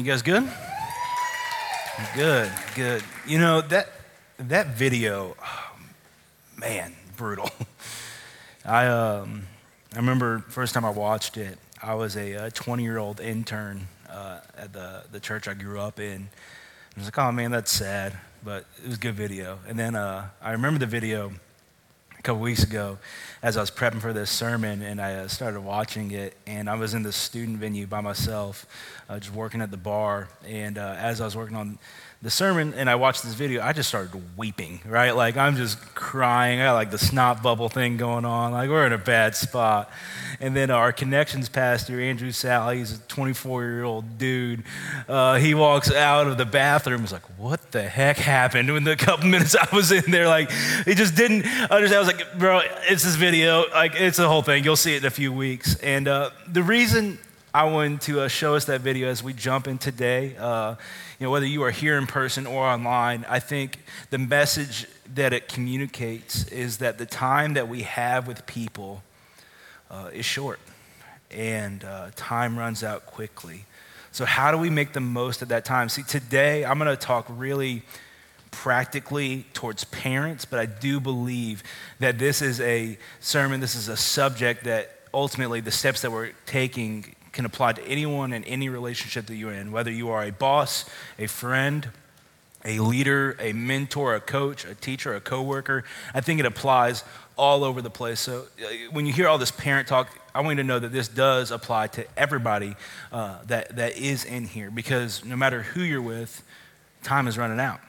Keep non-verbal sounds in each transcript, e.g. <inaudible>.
You guys good? Good, good. You know, that, that video, oh, man, brutal. <laughs> I, um, I remember first time I watched it, I was a 20 year old intern uh, at the, the church I grew up in. I was like, oh man, that's sad, but it was a good video. And then uh, I remember the video a couple weeks ago as I was prepping for this sermon and I uh, started watching it. And I was in the student venue by myself, uh, just working at the bar. And uh, as I was working on the sermon and I watched this video, I just started weeping, right? Like I'm just crying. I got like the snot bubble thing going on. Like we're in a bad spot. And then our connections pastor, Andrew Sally, he's a 24 year old dude. Uh, he walks out of the bathroom. He's like, what the heck happened? In the couple <laughs> minutes I was in there, like he just didn't understand. I was like, bro, it's this video. Like it's the whole thing. You'll see it in a few weeks. And uh, the reason I wanted to uh, show us that video as we jump in today. Uh, you know, whether you are here in person or online, I think the message that it communicates is that the time that we have with people uh, is short, and uh, time runs out quickly. So, how do we make the most of that time? See, today I'm going to talk really practically towards parents, but I do believe that this is a sermon, this is a subject that ultimately the steps that we're taking can apply to anyone in any relationship that you're in, whether you are a boss, a friend, a leader, a mentor, a coach, a teacher, a coworker. I think it applies all over the place. So uh, when you hear all this parent talk, I want you to know that this does apply to everybody uh, that, that is in here because no matter who you're with, time is running out.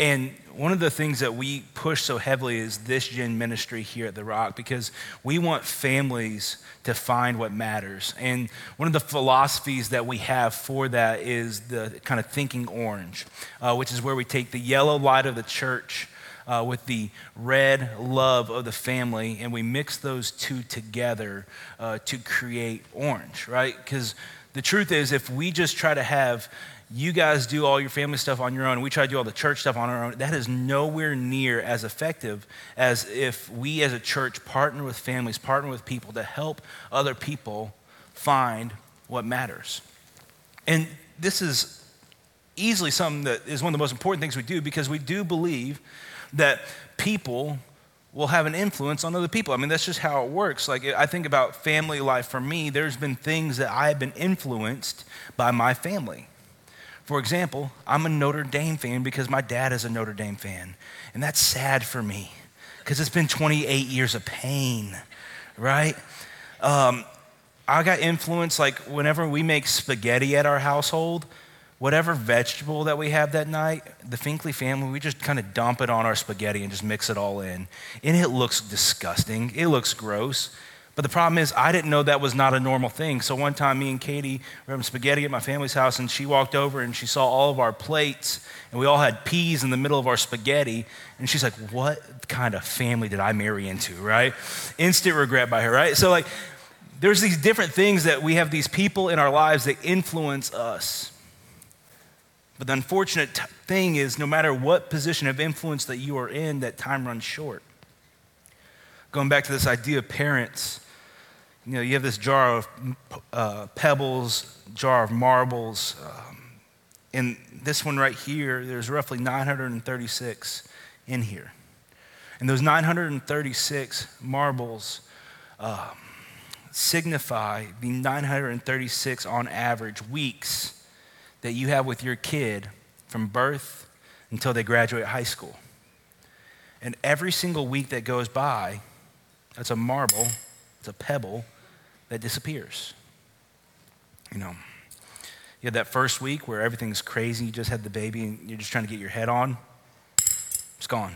And one of the things that we push so heavily is this gen ministry here at The Rock because we want families to find what matters. And one of the philosophies that we have for that is the kind of thinking orange, uh, which is where we take the yellow light of the church. Uh, with the red love of the family, and we mix those two together uh, to create orange, right? Because the truth is, if we just try to have you guys do all your family stuff on your own, we try to do all the church stuff on our own, that is nowhere near as effective as if we as a church partner with families, partner with people to help other people find what matters. And this is easily something that is one of the most important things we do because we do believe that people will have an influence on other people. I mean, that's just how it works. Like, I think about family life for me, there's been things that I have been influenced by my family. For example, I'm a Notre Dame fan because my dad is a Notre Dame fan. And that's sad for me because it's been 28 years of pain, right? Um, I got influenced, like, whenever we make spaghetti at our household, whatever vegetable that we have that night, the Finkley family, we just kind of dump it on our spaghetti and just mix it all in. And it looks disgusting. It looks gross. But the problem is, I didn't know that was not a normal thing. So one time, me and Katie were having spaghetti at my family's house, and she walked over and she saw all of our plates, and we all had peas in the middle of our spaghetti. And she's like, What kind of family did I marry into, right? Instant regret by her, right? So, like, there's these different things that we have these people in our lives that influence us. But the unfortunate t- thing is, no matter what position of influence that you are in, that time runs short going back to this idea of parents, you know, you have this jar of uh, pebbles, jar of marbles. Um, in this one right here, there's roughly 936 in here. And those 936 marbles um, signify the 936 on average weeks that you have with your kid from birth until they graduate high school. And every single week that goes by, that's a marble, it's a pebble that disappears. You know, you had that first week where everything's crazy, you just had the baby and you're just trying to get your head on, it's gone.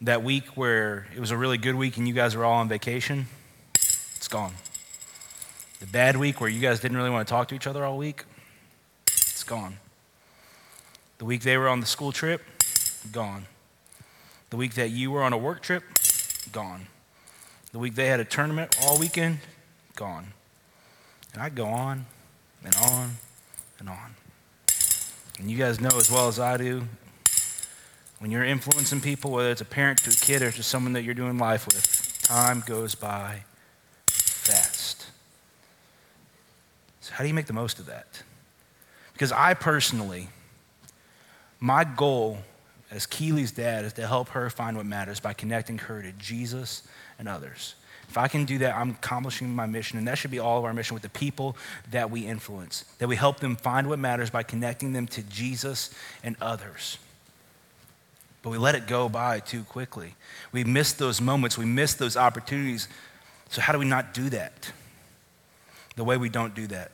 That week where it was a really good week and you guys were all on vacation, it's gone. The bad week where you guys didn't really want to talk to each other all week, gone. The week they were on the school trip, gone. The week that you were on a work trip, gone. The week they had a tournament all weekend, gone. And I go on and on and on. And you guys know as well as I do, when you're influencing people, whether it's a parent to a kid or just someone that you're doing life with, time goes by fast. So, how do you make the most of that? Because I personally, my goal as Keely's dad is to help her find what matters by connecting her to Jesus and others. If I can do that, I'm accomplishing my mission, and that should be all of our mission with the people that we influence, that we help them find what matters by connecting them to Jesus and others. But we let it go by too quickly. We miss those moments, we miss those opportunities. So, how do we not do that? The way we don't do that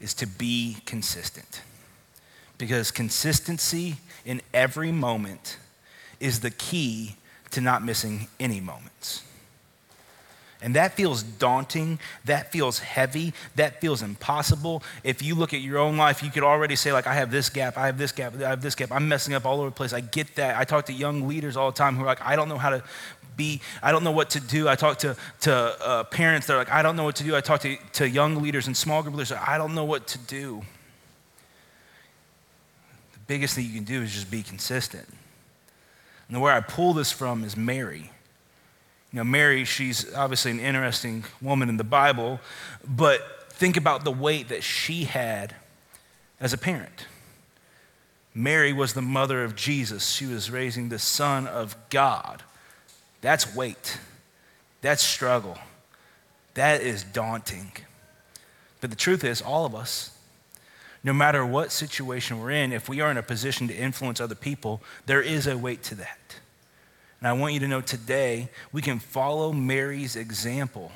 is to be consistent. Because consistency in every moment is the key to not missing any moments. And that feels daunting. That feels heavy. That feels impossible. If you look at your own life, you could already say, like, I have this gap, I have this gap, I have this gap. I'm messing up all over the place. I get that. I talk to young leaders all the time who are like, I don't know how to be, I don't know what to do. I talk to, to uh, parents that are like, I don't know what to do. I talk to, to young leaders and small group leaders, I don't know what to do. The biggest thing you can do is just be consistent. And where I pull this from is Mary. You know, Mary, she's obviously an interesting woman in the Bible, but think about the weight that she had as a parent. Mary was the mother of Jesus. She was raising the Son of God. That's weight. That's struggle. That is daunting. But the truth is, all of us, no matter what situation we're in, if we are in a position to influence other people, there is a weight to that. And I want you to know today we can follow Mary's example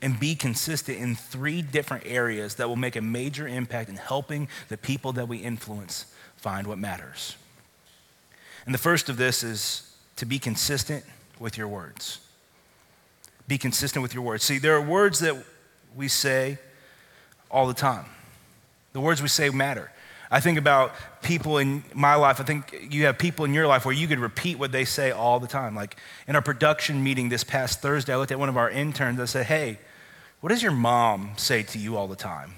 and be consistent in three different areas that will make a major impact in helping the people that we influence find what matters. And the first of this is to be consistent with your words. Be consistent with your words. See, there are words that we say all the time. The words we say matter. I think about people in my life. I think you have people in your life where you could repeat what they say all the time. Like in our production meeting this past Thursday, I looked at one of our interns I said, Hey, what does your mom say to you all the time?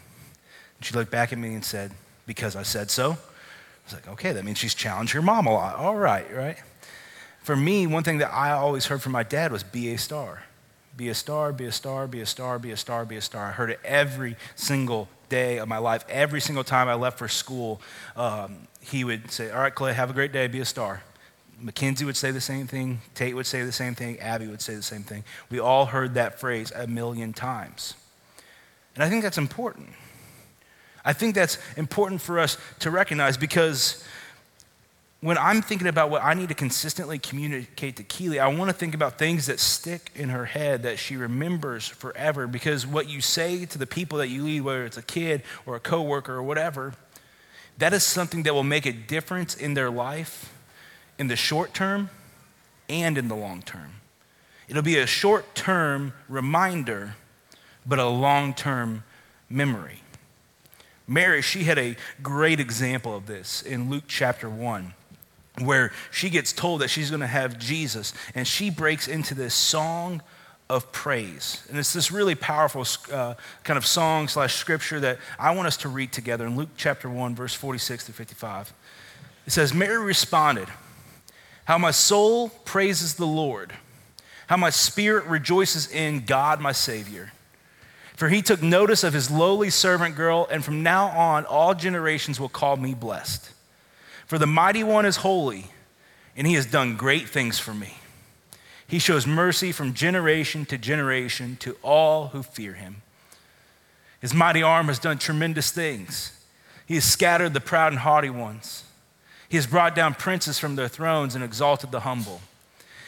And she looked back at me and said, Because I said so. I was like, Okay, that means she's challenged your mom a lot. All right, right? For me, one thing that I always heard from my dad was be a star. Be a star, be a star, be a star, be a star, be a star. I heard it every single day of my life, every single time I left for school, um, he would say, All right, Clay, have a great day, be a star. Mackenzie would say the same thing. Tate would say the same thing. Abby would say the same thing. We all heard that phrase a million times. And I think that's important. I think that's important for us to recognize because when I'm thinking about what I need to consistently communicate to Keely, I want to think about things that stick in her head that she remembers forever. Because what you say to the people that you lead, whether it's a kid or a coworker or whatever, that is something that will make a difference in their life in the short term and in the long term. It'll be a short term reminder, but a long term memory. Mary, she had a great example of this in Luke chapter 1 where she gets told that she's going to have Jesus, and she breaks into this song of praise. And it's this really powerful uh, kind of song slash scripture that I want us to read together in Luke chapter 1, verse 46 to 55. It says, Mary responded, How my soul praises the Lord, how my spirit rejoices in God my Savior. For he took notice of his lowly servant girl, and from now on all generations will call me blessed. For the mighty one is holy, and he has done great things for me. He shows mercy from generation to generation to all who fear him. His mighty arm has done tremendous things. He has scattered the proud and haughty ones. He has brought down princes from their thrones and exalted the humble.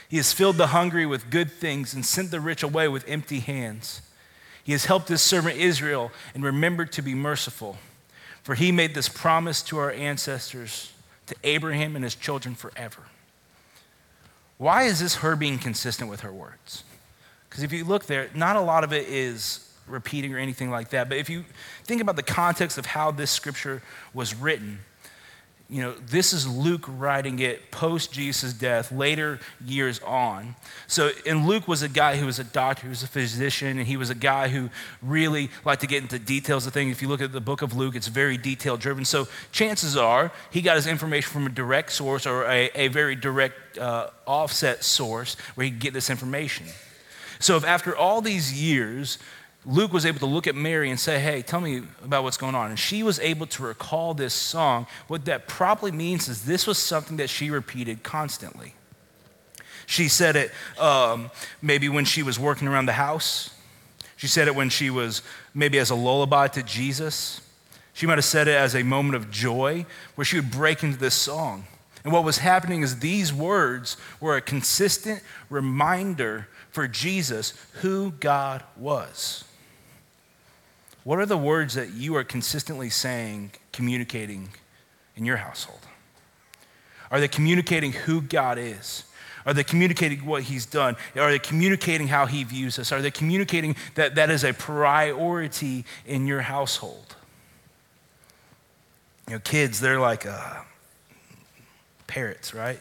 He has filled the hungry with good things and sent the rich away with empty hands. He has helped his servant Israel and remembered to be merciful. For he made this promise to our ancestors to Abraham and his children forever. Why is this her being consistent with her words? Because if you look there, not a lot of it is repeating or anything like that. But if you think about the context of how this scripture was written, you know, this is Luke writing it post Jesus' death, later years on. So, and Luke was a guy who was a doctor, who was a physician, and he was a guy who really liked to get into details of things. If you look at the book of Luke, it's very detail driven. So, chances are he got his information from a direct source or a, a very direct uh, offset source where he could get this information. So, if after all these years, Luke was able to look at Mary and say, Hey, tell me about what's going on. And she was able to recall this song. What that probably means is this was something that she repeated constantly. She said it um, maybe when she was working around the house. She said it when she was maybe as a lullaby to Jesus. She might have said it as a moment of joy where she would break into this song. And what was happening is these words were a consistent reminder for Jesus who God was. What are the words that you are consistently saying, communicating in your household? Are they communicating who God is? Are they communicating what He's done? Are they communicating how He views us? Are they communicating that that is a priority in your household? You know, kids, they're like uh, parrots, right?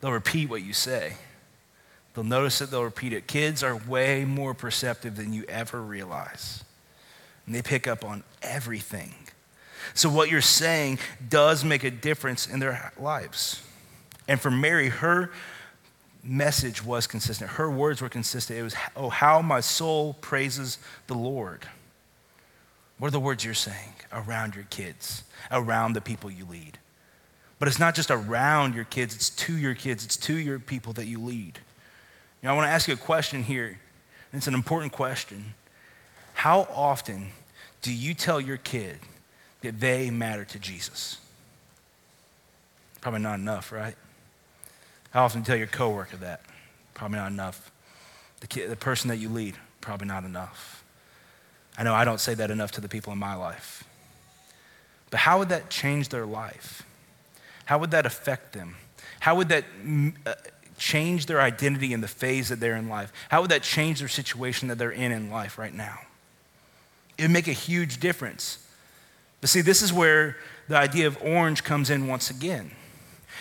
They'll repeat what you say. They'll notice it, they'll repeat it. Kids are way more perceptive than you ever realize and they pick up on everything. So, what you're saying does make a difference in their lives. And for Mary, her message was consistent. Her words were consistent. It was, Oh, how my soul praises the Lord. What are the words you're saying around your kids, around the people you lead? But it's not just around your kids, it's to your kids, it's to your people that you lead. You know, I want to ask you a question here, and it's an important question. How often do you tell your kid that they matter to Jesus? Probably not enough, right? How often do you tell your coworker that? Probably not enough. The, kid, the person that you lead, probably not enough. I know I don't say that enough to the people in my life. But how would that change their life? How would that affect them? How would that mm, uh, change their identity in the phase that they're in life? How would that change their situation that they're in in life right now? It would make a huge difference. But see, this is where the idea of orange comes in once again.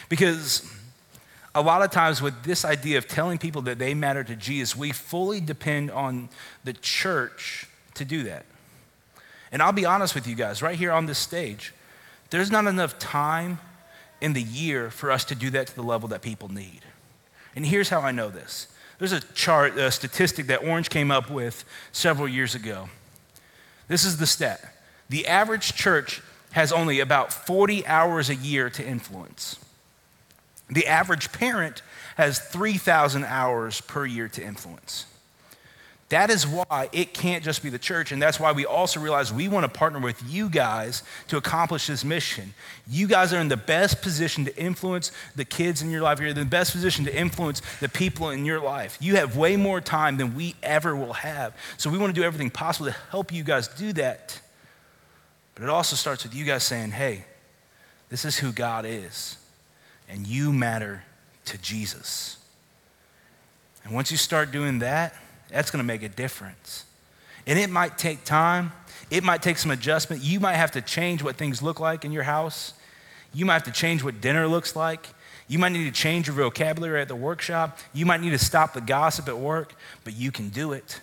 Because a lot of times, with this idea of telling people that they matter to Jesus, we fully depend on the church to do that. And I'll be honest with you guys, right here on this stage, there's not enough time in the year for us to do that to the level that people need. And here's how I know this there's a chart, a statistic that Orange came up with several years ago. This is the stat the average church has only about 40 hours a year to influence. The average parent has 3,000 hours per year to influence. That is why it can't just be the church, and that's why we also realize we want to partner with you guys to accomplish this mission. You guys are in the best position to influence the kids in your life. You're in the best position to influence the people in your life. You have way more time than we ever will have. So we want to do everything possible to help you guys do that. But it also starts with you guys saying, hey, this is who God is, and you matter to Jesus. And once you start doing that, that's going to make a difference. And it might take time, it might take some adjustment. You might have to change what things look like in your house, you might have to change what dinner looks like. You might need to change your vocabulary at the workshop. You might need to stop the gossip at work, but you can do it.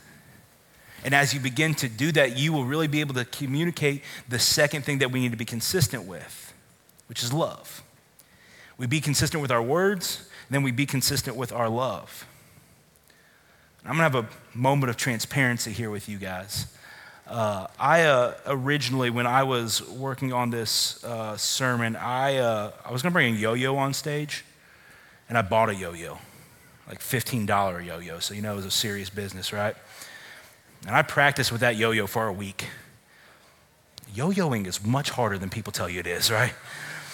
And as you begin to do that, you will really be able to communicate the second thing that we need to be consistent with, which is love. We be consistent with our words, then we be consistent with our love. I'm going to have a moment of transparency here with you guys. Uh, I uh, originally, when I was working on this uh, sermon, I, uh, I was going to bring a yo yo on stage, and I bought a yo yo, like $15 yo yo. So, you know, it was a serious business, right? And I practiced with that yo yo for a week. Yo yoing is much harder than people tell you it is, right?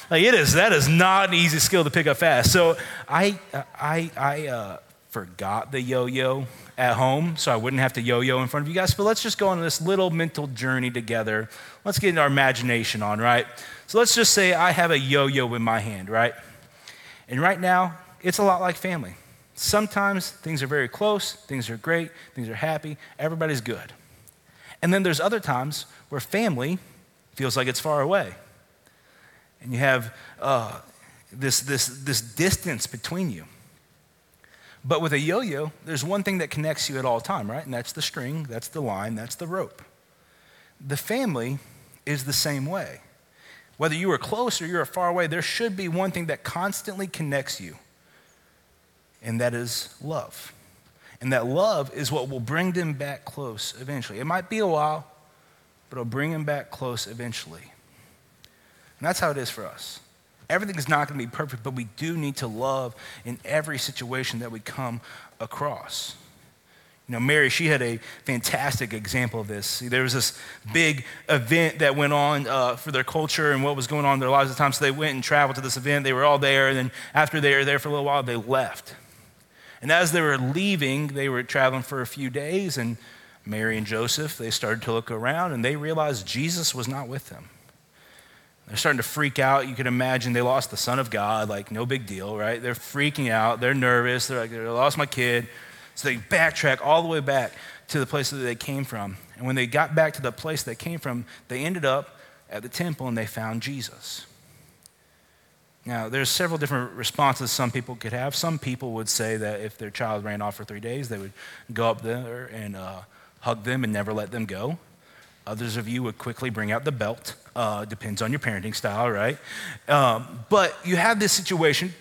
Like it is, that is not an easy skill to pick up fast. So I, I, I, uh, forgot the yo yo at home so I wouldn't have to yo yo in front of you guys. But let's just go on this little mental journey together. Let's get our imagination on, right? So let's just say I have a yo yo in my hand, right? And right now, it's a lot like family. Sometimes things are very close, things are great, things are happy, everybody's good. And then there's other times where family feels like it's far away. And you have uh, this, this, this distance between you. But with a yo yo, there's one thing that connects you at all time, right? And that's the string, that's the line, that's the rope. The family is the same way. Whether you are close or you're far away, there should be one thing that constantly connects you, and that is love. And that love is what will bring them back close eventually. It might be a while, but it'll bring them back close eventually. And that's how it is for us. Everything is not going to be perfect, but we do need to love in every situation that we come across. You know, Mary, she had a fantastic example of this. See, there was this big event that went on uh, for their culture and what was going on in their lives at the time. So they went and traveled to this event. They were all there. And then after they were there for a little while, they left. And as they were leaving, they were traveling for a few days. And Mary and Joseph, they started to look around and they realized Jesus was not with them. They're starting to freak out. You can imagine they lost the Son of God, like no big deal, right? They're freaking out. They're nervous. They're like, they lost my kid. So they backtrack all the way back to the place that they came from. And when they got back to the place they came from, they ended up at the temple and they found Jesus. Now, there's several different responses some people could have. Some people would say that if their child ran off for three days, they would go up there and uh, hug them and never let them go. Others of you would quickly bring out the belt. Uh, depends on your parenting style, right? Um, but you have this situation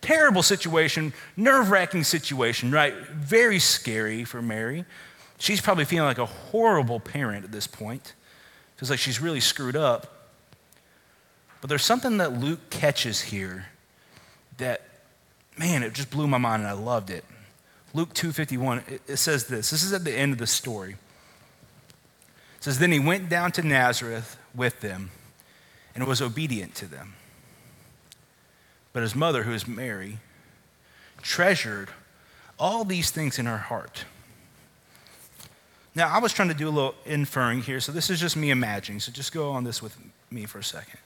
terrible situation, nerve wracking situation, right? Very scary for Mary. She's probably feeling like a horrible parent at this point. Feels like she's really screwed up. But there's something that Luke catches here that, man, it just blew my mind and I loved it. Luke 2:51, it, it says this. This is at the end of the story. Says, Then he went down to Nazareth with them and was obedient to them. But his mother, who is Mary, treasured all these things in her heart. Now, I was trying to do a little inferring here, so this is just me imagining. So just go on this with me for a second.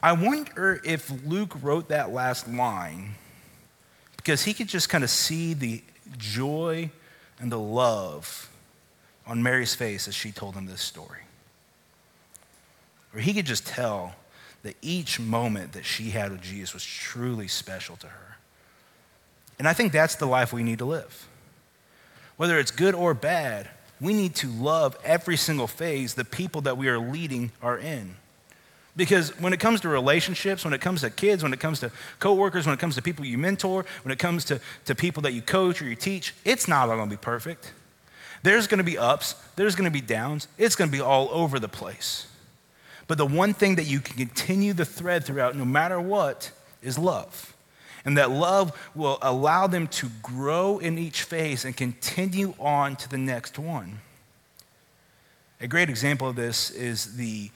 I wonder if Luke wrote that last line because he could just kind of see the joy and the love on Mary's face as she told him this story. Or he could just tell that each moment that she had with Jesus was truly special to her. And I think that's the life we need to live. Whether it's good or bad, we need to love every single phase the people that we are leading are in. Because when it comes to relationships, when it comes to kids, when it comes to coworkers, when it comes to people you mentor, when it comes to, to people that you coach or you teach, it's not all to be perfect. There's going to be ups, there's going to be downs, it's going to be all over the place. But the one thing that you can continue the thread throughout, no matter what, is love. And that love will allow them to grow in each phase and continue on to the next one. A great example of this is the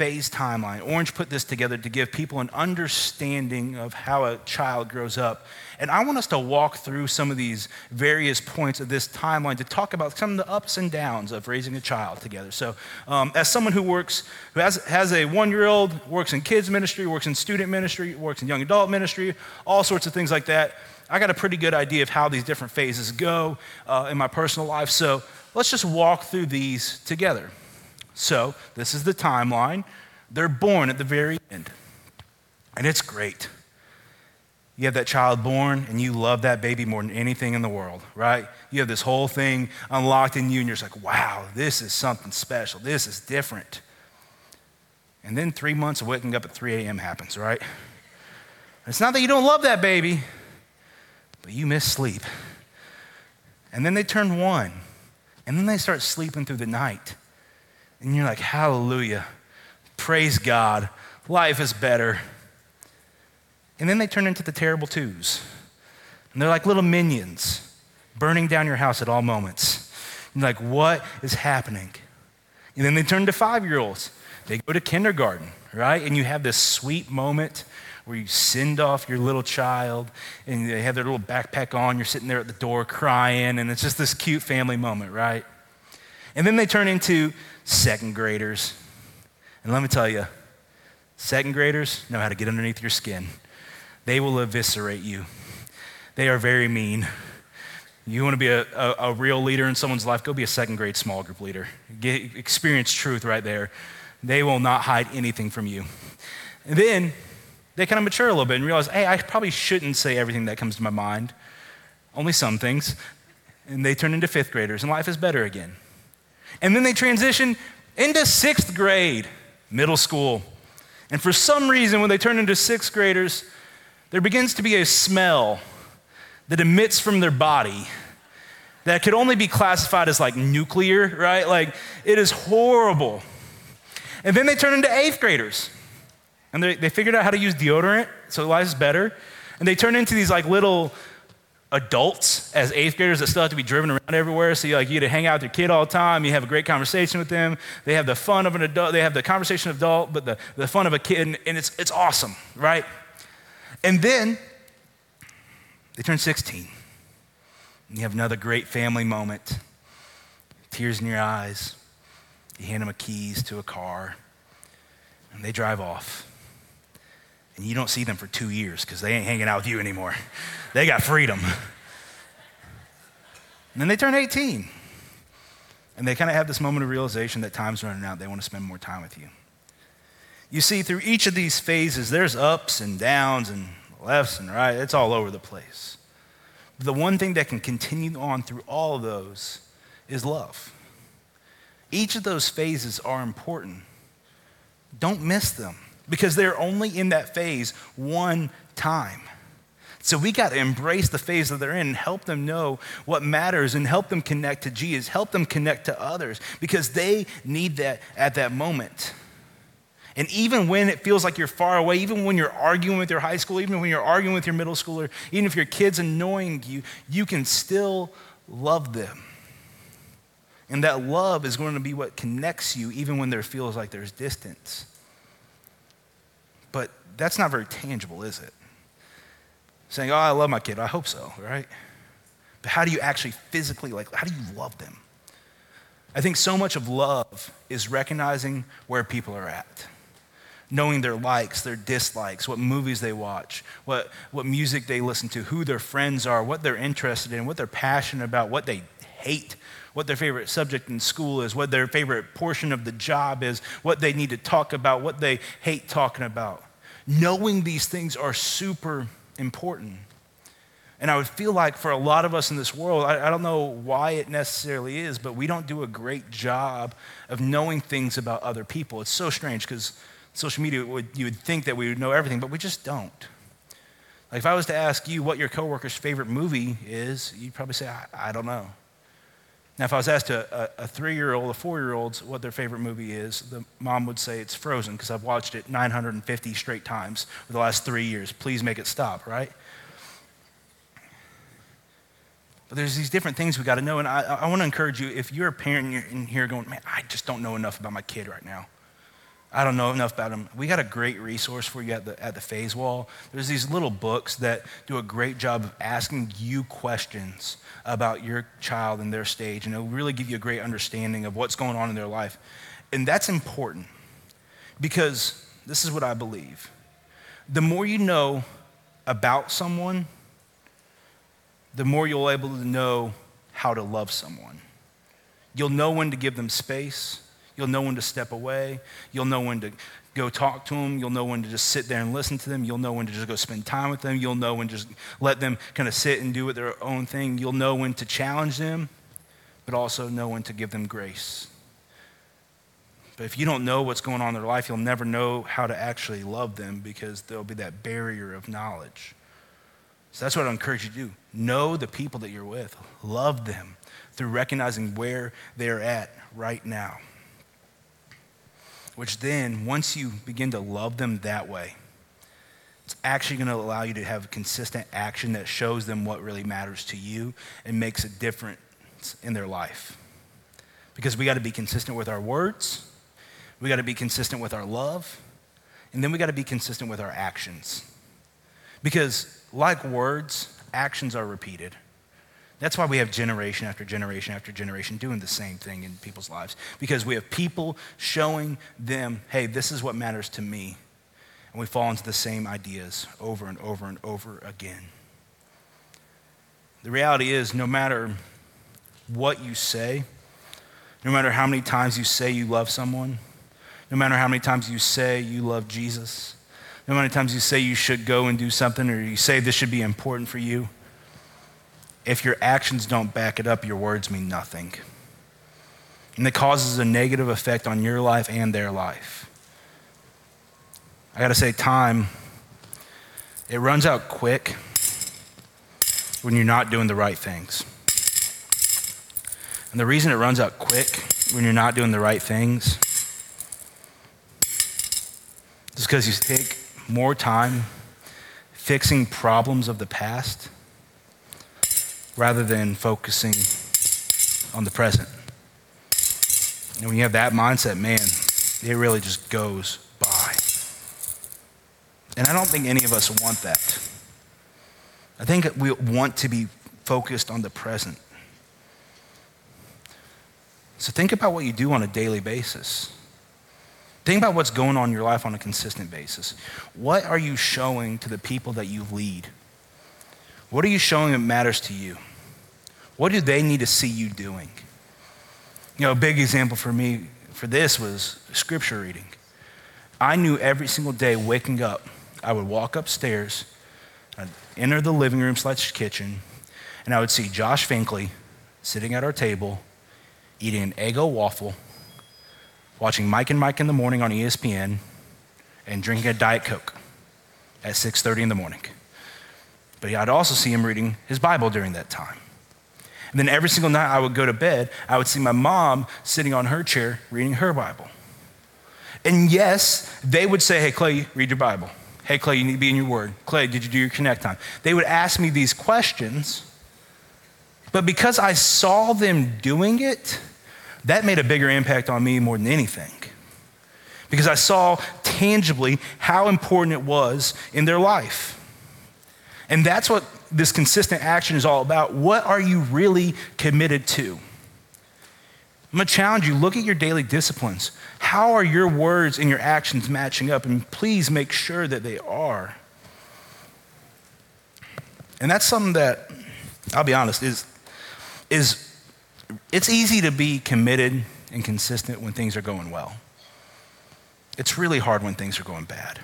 phase timeline. Orange put this together to give people an understanding of how a child grows up. And I want us to walk through some of these various points of this timeline to talk about some of the ups and downs of raising a child together. So, um, as someone who works, who has, has a one year old, works in kids ministry, works in student ministry, works in young adult ministry, all sorts of things like that, I got a pretty good idea of how these different phases go uh, in my personal life. So, let's just walk through these together. So, this is the timeline. They're born at the very end, and it's great. You have that child born, and you love that baby more than anything in the world, right? You have this whole thing unlocked in you, and you're just like, wow, this is something special. This is different. And then three months of waking up at 3 a.m. happens, right? It's not that you don't love that baby, but you miss sleep. And then they turn one, and then they start sleeping through the night. And you're like, hallelujah, praise God, life is better. And then they turn into the terrible twos. And they're like little minions burning down your house at all moments. You're like, what is happening? And then they turn to five year olds. They go to kindergarten, right? And you have this sweet moment where you send off your little child and they have their little backpack on. You're sitting there at the door crying, and it's just this cute family moment, right? And then they turn into second graders. And let me tell you, second graders know how to get underneath your skin. They will eviscerate you. They are very mean. You want to be a, a, a, real leader in someone's life, go be a second grade small group leader. Get, experience truth right there. They will not hide anything from you. And then they kind of mature a little bit and realize, hey, I probably shouldn't say everything that comes to my mind, only some things. And they turn into fifth graders, and life is better again. And then they transition into sixth grade, middle school. And for some reason, when they turn into sixth graders, there begins to be a smell that emits from their body that could only be classified as like nuclear, right? Like it is horrible. And then they turn into eighth graders. And they, they figured out how to use deodorant, so life is better. And they turn into these like little adults as eighth graders that still have to be driven around everywhere. So you like you to hang out with your kid all the time. You have a great conversation with them. They have the fun of an adult. They have the conversation of adult, but the, the fun of a kid, and, and it's it's awesome, right? And then they turn 16. And you have another great family moment. Tears in your eyes. You hand them a keys to a car, and they drive off. And you don't see them for two years because they ain't hanging out with you anymore. They got freedom. And then they turn 18. And they kind of have this moment of realization that time's running out. They want to spend more time with you. You see, through each of these phases, there's ups and downs and lefts and right. It's all over the place. But the one thing that can continue on through all of those is love. Each of those phases are important. Don't miss them because they're only in that phase one time. So we got to embrace the phase that they're in and help them know what matters and help them connect to Jesus, help them connect to others because they need that at that moment. And even when it feels like you're far away, even when you're arguing with your high school, even when you're arguing with your middle schooler, even if your kid's annoying you, you can still love them. And that love is going to be what connects you even when there feels like there's distance. But that's not very tangible, is it? Saying, oh, I love my kid. I hope so, right? But how do you actually physically, like, how do you love them? I think so much of love is recognizing where people are at knowing their likes, their dislikes, what movies they watch, what, what music they listen to, who their friends are, what they're interested in, what they're passionate about, what they hate, what their favorite subject in school is, what their favorite portion of the job is, what they need to talk about, what they hate talking about. Knowing these things are super important. And I would feel like for a lot of us in this world, I, I, don't know why it necessarily is, but we don't do a great job of knowing things about other people. It's so strange because social media, would, you would think that we would know everything, but we just don't. Like if I was to ask you what your coworker's favorite movie is, you'd probably say, I, I don't know. Now, if I was asked a, a, a three year old, a four year old, what their favorite movie is, the mom would say it's Frozen because I've watched it 950 straight times for the last three years. Please make it stop, right? But there's these different things we got to know. And I, I want to encourage you if you're a parent and you're in here going, man, I just don't know enough about my kid right now. I don't know enough about them. We got a great resource for you at the, at the phase wall. There's these little books that do a great job of asking you questions about your child and their stage, and it'll really give you a great understanding of what's going on in their life. And that's important because this is what I believe. The more you know about someone, the more you'll be able to know how to love someone. You'll know when to give them space You'll know when to step away. You'll know when to go talk to them. You'll know when to just sit there and listen to them. You'll know when to just go spend time with them. You'll know when to just let them kind of sit and do their own thing. You'll know when to challenge them, but also know when to give them grace. But if you don't know what's going on in their life, you'll never know how to actually love them because there'll be that barrier of knowledge. So that's what I encourage you to do. Know the people that you're with, love them through recognizing where they're at right now which then, once you begin to love them that way, it's actually going to allow you to have consistent action that shows them what really matters to you and makes a difference in their life. Because we got to be consistent with our words, we got to be consistent with our love, and then we got to be consistent with our actions. Because, like words, actions are repeated. That's why we have generation after generation after generation doing the same thing in people's lives. Because we have people showing them, hey, this is what matters to me. And we fall into the same ideas over and over and over again. The reality is, no matter what you say, no matter how many times you say you love someone, no matter how many times you say you love Jesus, no matter how many times you say you should go and do something or you say this should be important for you, if your actions don't back it up, your words mean nothing. And it causes a negative effect on your life and their life. I got to say, time, it runs out quick when you're not doing the right things. And the reason it runs out quick when you're not doing the right things is because you take more time fixing problems of the past rather than focusing on the present. And when you have that mindset, man, it really just goes by. And I don't think any of us want that. I think we want to be focused on the present. So think about what you do on a daily basis. Think about what's going on in your life on a consistent basis. What are you showing to the people that you lead? What are you showing that matters to you? What do they need to see you doing? You know, a big example for me for this was scripture reading. I knew every single day waking up, I would walk upstairs, I'd enter the living room slash kitchen, and I would see Josh Finkley sitting at our table eating an Eggo waffle, watching Mike and Mike in the morning on ESPN, and drinking a Diet Coke at 6:30 in the morning. But I'd also see him reading his Bible during that time. And then every single night I would go to bed, I would see my mom sitting on her chair reading her Bible. And yes, they would say, Hey, Clay, read your Bible. Hey, Clay, you need to be in your word. Clay, did you do your connect time? They would ask me these questions, but because I saw them doing it, that made a bigger impact on me more than anything. Because I saw tangibly how important it was in their life. And that's what this consistent action is all about. What are you really committed to? I'm gonna challenge you look at your daily disciplines. How are your words and your actions matching up? And please make sure that they are. And that's something that, I'll be honest, is, is it's easy to be committed and consistent when things are going well. It's really hard when things are going bad.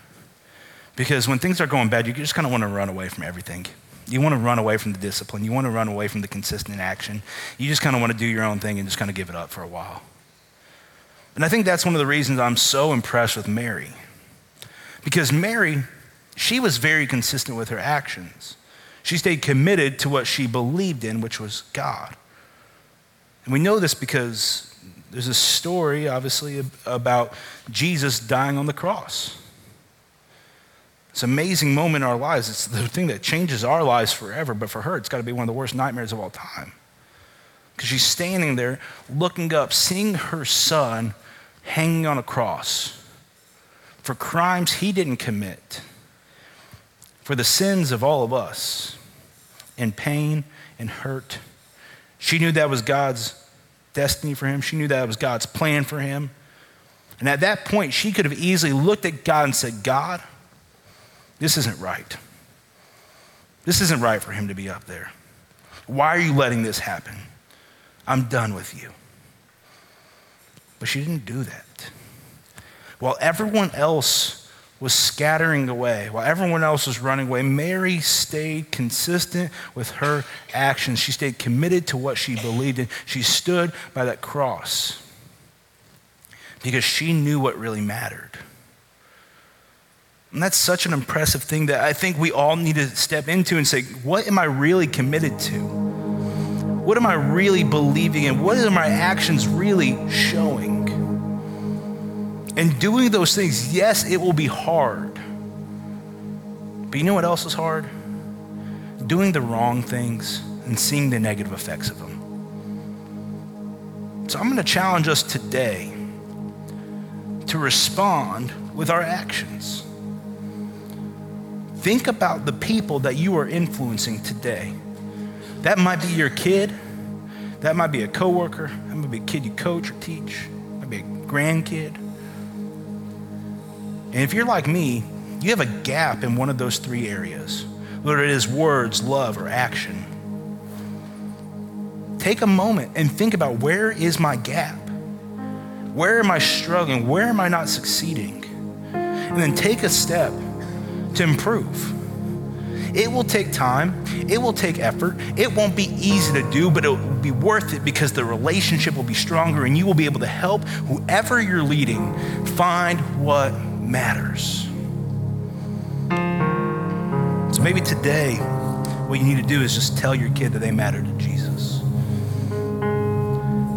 Because when things are going bad, you just kind of want to run away from everything. You want to run away from the discipline. You want to run away from the consistent action. You just kind of want to do your own thing and just kind of give it up for a while. And I think that's one of the reasons I'm so impressed with Mary. Because Mary, she was very consistent with her actions. She stayed committed to what she believed in, which was God. And we know this because there's a story, obviously, about Jesus dying on the cross. It's an amazing moment in our lives. It's the thing that changes our lives forever, but for her, it's got to be one of the worst nightmares of all time. Because she's standing there looking up, seeing her son hanging on a cross for crimes he didn't commit, for the sins of all of us, in pain and hurt she knew that was God's destiny for him. She knew that was God's plan for him. And at that point, she could have easily looked at God and said, God, this isn't right. This isn't right for him to be up there. Why are you letting this happen? I'm done with you. But she didn't do that. While everyone else was scattering away while everyone else was running away. Mary stayed consistent with her actions. She stayed committed to what she believed in. She stood by that cross because she knew what really mattered. And that's such an impressive thing that I think we all need to step into and say, what am I really committed to? What am I really believing in? What are my actions really showing? And doing those things, yes, it will be hard. But you know what else is hard? Doing the wrong things and seeing the negative effects of them. So I'm going to challenge us today to respond with our actions. Think about the people that you are influencing today. That might be your kid. That might be a coworker. That might be a kid you coach or teach. That might be a grandkid. And if you're like me, you have a gap in one of those three areas, whether it is words, love, or action. Take a moment and think about where is my gap? Where am I struggling? Where am I not succeeding? And then take a step to improve. It will take time, it will take effort, it won't be easy to do, but it will be worth it because the relationship will be stronger and you will be able to help whoever you're leading find what matters. So maybe today, what you need to do is just tell your kid that they matter to Jesus.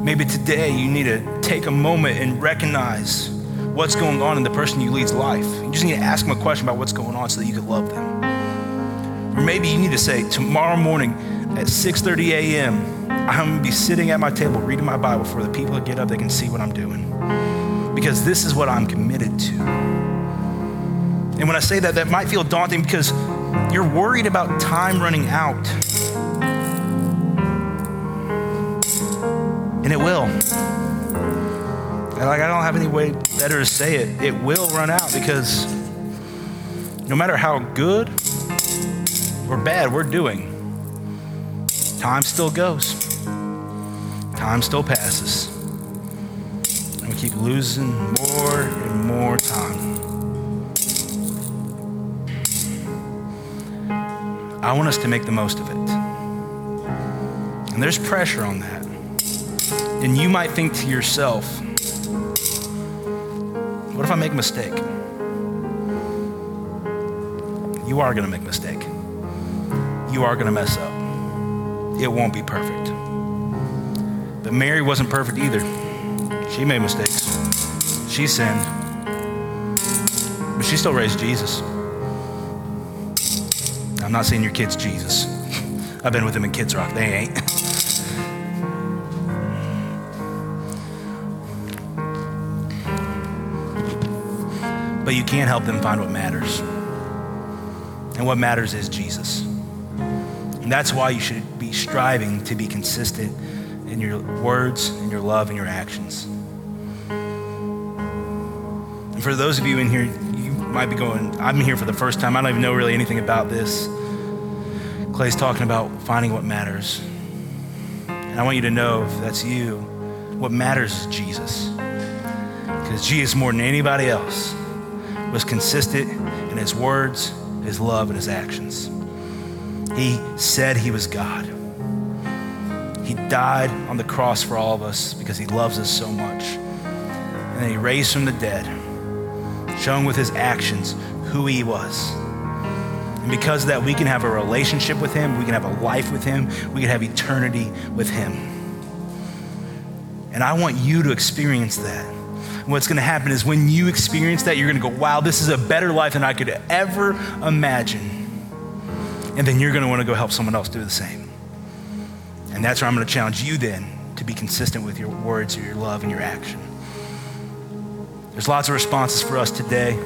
Maybe today you need to take a moment and recognize what's going on in the person you lead's life. You just need to ask them a question about what's going on so that you can love them. Or maybe you need to say, tomorrow morning at 6:30 a.m., I'm gonna be sitting at my table reading my Bible for the people that get up, they can see what I'm doing. Because this is what I'm committed to. And when I say that, that might feel daunting because you're worried about time running out. And it will. And like I don't have any way better to say it. It will run out because no matter how good or bad we're doing, time still goes. Time still passes. And we keep losing more and more time. I want us to make the most of it. And there's pressure on that. And you might think to yourself, what if I make a mistake? You are going to make a mistake. You are going to mess up. It won't be perfect. But Mary wasn't perfect either. She made mistakes. She sinned. But she still raised Jesus. I'm not saying your kid's Jesus. <laughs> I've been with them in Kids Rock. They ain't. <laughs> but you can't help them find what matters. And what matters is Jesus. And that's why you should be striving to be consistent in your words, in your love, and your actions. And for those of you in here, you might be going, I'm here for the first time. I don't even know really anything about this. Clay's talking about finding what matters. And I want you to know if that's you, what matters is Jesus. Because Jesus, more than anybody else, was consistent in his words, his love, and his actions. He said he was God. He died on the cross for all of us because he loves us so much. And then he raised from the dead, showing with his actions who he was. And because of that, we can have a relationship with him, we can have a life with him, we can have eternity with him. And I want you to experience that what's going to happen is when you experience that, you're going to go, wow, this is a better life than I could ever imagine. And then you're going to want to go help someone else do the same. And that's where I'm going to challenge you then to be consistent with your words or your love and your action. There's lots of responses for us today.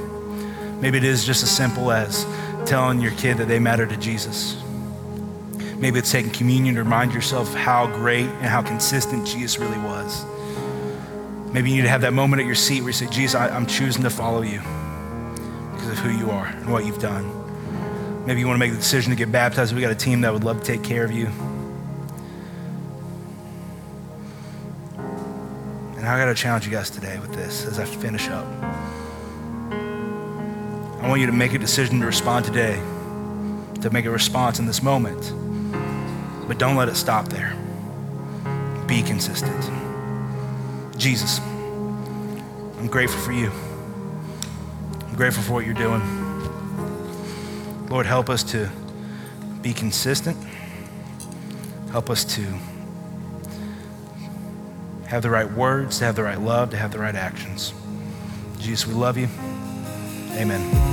Maybe it is just as simple as telling your kid that they matter to Jesus. Maybe it's taking communion to remind yourself how great and how consistent Jesus really was. Maybe you need to have that moment at your seat where you say, Jesus, I, am choosing to follow you because of who you are and what you've done. Maybe you want to make the decision to get baptized. We got a team that would love to take care of you. And I got to challenge you guys today with this as I finish up. I want you to make a decision to respond today, to make a response in this moment. But don't let it stop there. Be consistent. Jesus, I'm grateful for you. I'm grateful for what you're doing. Lord, help us to be consistent. Help us to have the right words, to have the right love, to have the right actions. Jesus, we love you. Amen.